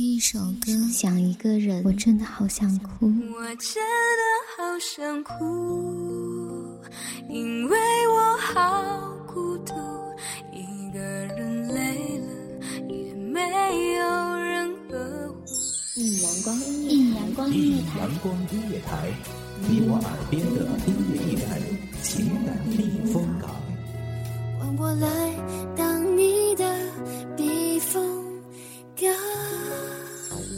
听一首歌，想一个人，我真的好想哭。我真的好想哭，因为我好孤独，一个人累了也没有人呵护。一阳光音乐，一阳光音乐台，阳光音乐台，你我耳边的音乐驿站，情感避风港。换我来当你的避风港。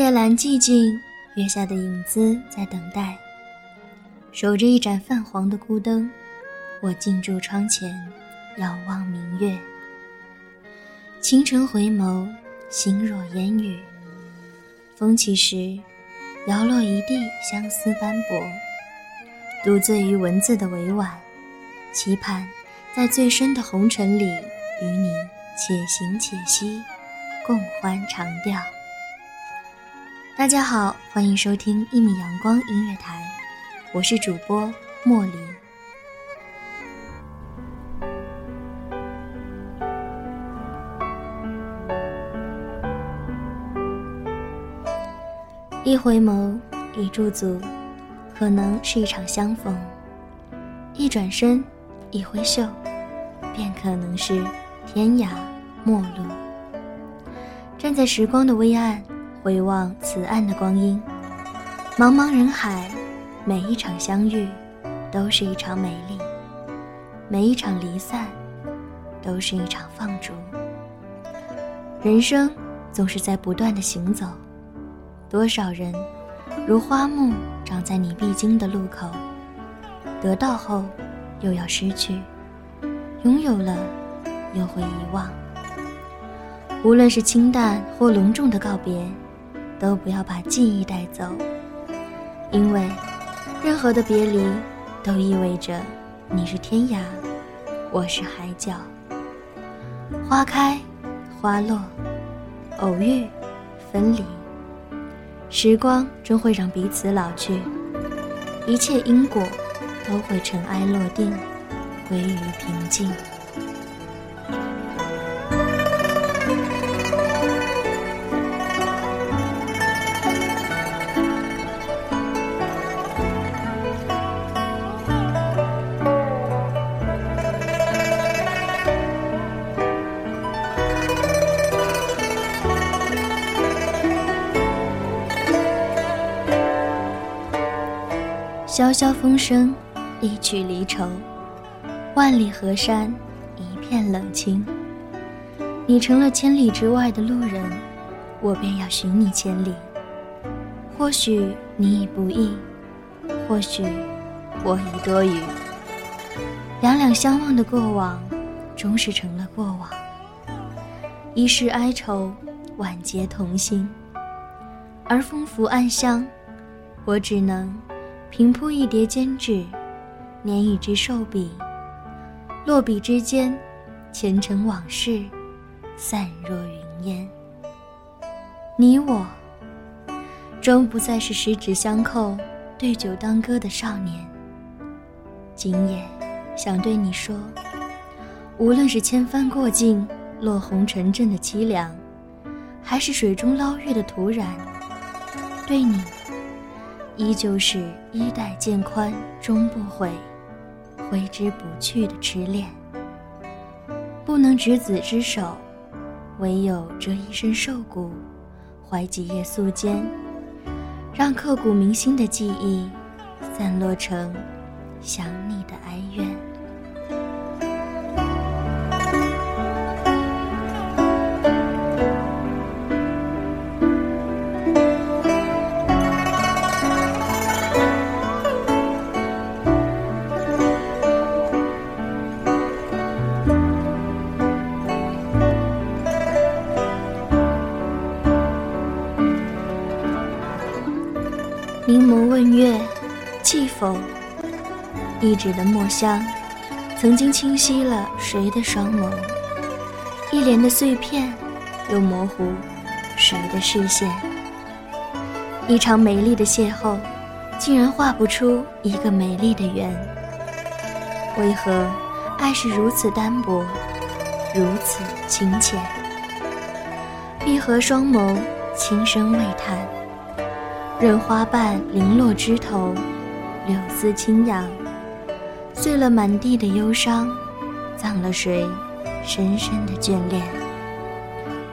夜阑寂静，月下的影子在等待，守着一盏泛黄的孤灯，我静住窗前，遥望明月。清晨回眸，心若烟雨。风起时，摇落一地相思斑驳。独醉于文字的委婉，期盼在最深的红尘里，与你且行且惜，共欢长调。大家好，欢迎收听一米阳光音乐台，我是主播莫离。一回眸，一驻足，可能是一场相逢；一转身，一挥袖，便可能是天涯陌路。站在时光的微暗。回望此岸的光阴，茫茫人海，每一场相遇都是一场美丽，每一场离散都是一场放逐。人生总是在不断的行走，多少人如花木长在你必经的路口，得到后又要失去，拥有了又会遗忘。无论是清淡或隆重的告别。都不要把记忆带走，因为任何的别离都意味着你是天涯，我是海角。花开花落，偶遇分离，时光终会让彼此老去，一切因果都会尘埃落定，归于平静。萧萧风声，一曲离愁。万里河山，一片冷清。你成了千里之外的路人，我便要寻你千里。或许你已不易，或许我已多余。两两相望的过往，终是成了过往。一世哀愁，万劫同心。而风拂暗香，我只能。平铺一叠笺纸，捻一支瘦笔，落笔之间，前尘往事散若云烟。你我，终不再是十指相扣、对酒当歌的少年。今夜，想对你说，无论是千帆过尽、落红尘阵的凄凉，还是水中捞月的突然，对你。依旧是衣带渐宽终不悔，挥之不去的痴恋。不能执子之手，唯有折一身瘦骨，怀几页素笺，让刻骨铭心的记忆散落成想你的哀怨。否？一纸的墨香，曾经清晰了谁的双眸？一帘的碎片，又模糊谁的视线？一场美丽的邂逅，竟然画不出一个美丽的圆。为何爱是如此单薄，如此清浅？闭合双眸，轻声喟叹，任花瓣零落枝头，柳丝轻扬，碎了满地的忧伤，葬了谁深深的眷恋？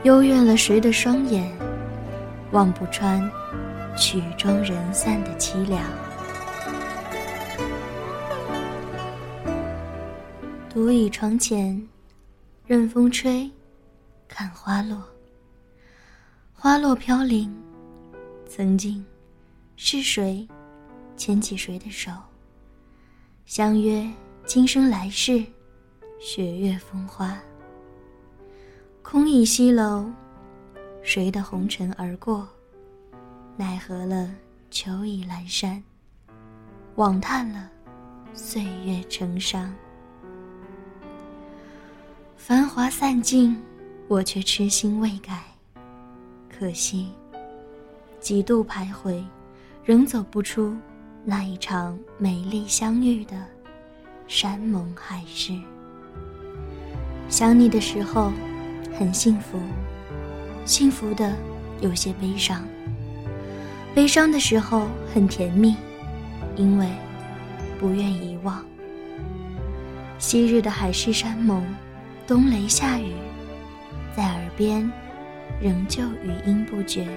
幽怨了谁的双眼，望不穿曲终人散的凄凉。独倚窗前，任风吹，看花落。花落飘零，曾经是谁牵起谁的手？相约今生来世，雪月风花。空倚西楼，谁的红尘而过？奈何了秋意阑珊，枉叹了岁月成伤。繁华散尽，我却痴心未改。可惜，几度徘徊，仍走不出那一场美丽相遇的山盟海誓。想你的时候，很幸福，幸福的有些悲伤；悲伤的时候很甜蜜，因为不愿遗忘。昔日的海誓山盟，冬雷夏雨，在耳边。仍旧余音不绝。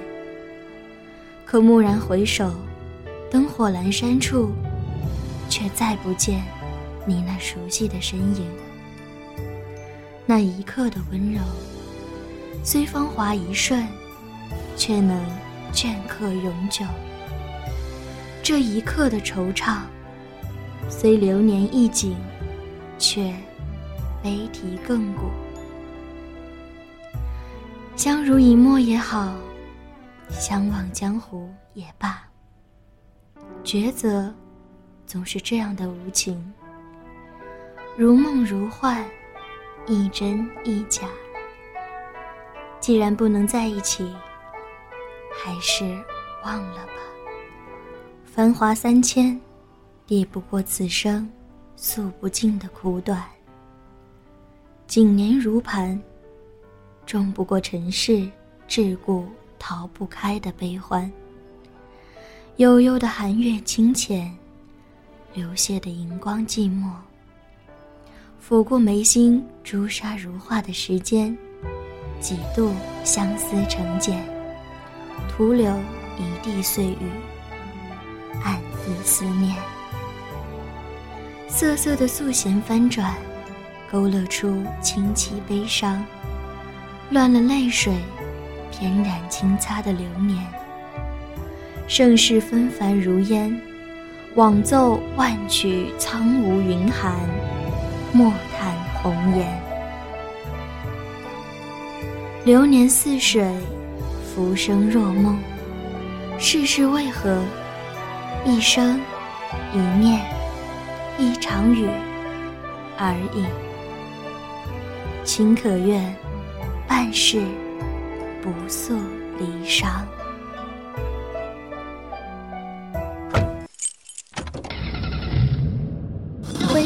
可蓦然回首，灯火阑珊处，却再不见你那熟悉的身影。那一刻的温柔，虽芳华一瞬，却能镌刻永久。这一刻的惆怅，虽流年一景，却悲啼亘古。相濡以沫也好，相忘江湖也罢。抉择，总是这样的无情。如梦如幻，亦真亦假。既然不能在一起，还是忘了吧。繁华三千，抵不过此生诉不尽的苦短。景年如磐。终不过尘世桎梏逃不开的悲欢。悠悠的寒月清浅，流泻的荧光寂寞。抚过眉心朱砂如画的时间，几度相思成茧，徒留一地碎雨，暗自思念。瑟瑟的素弦翻转，勾勒出清凄悲伤。乱了泪水，翩然轻擦的流年。盛世纷繁如烟，枉奏万曲苍梧云寒，莫叹红颜。流年似水，浮生若梦。世事为何？一生，一念，一场雨而已。情可怨。半世不诉离殇。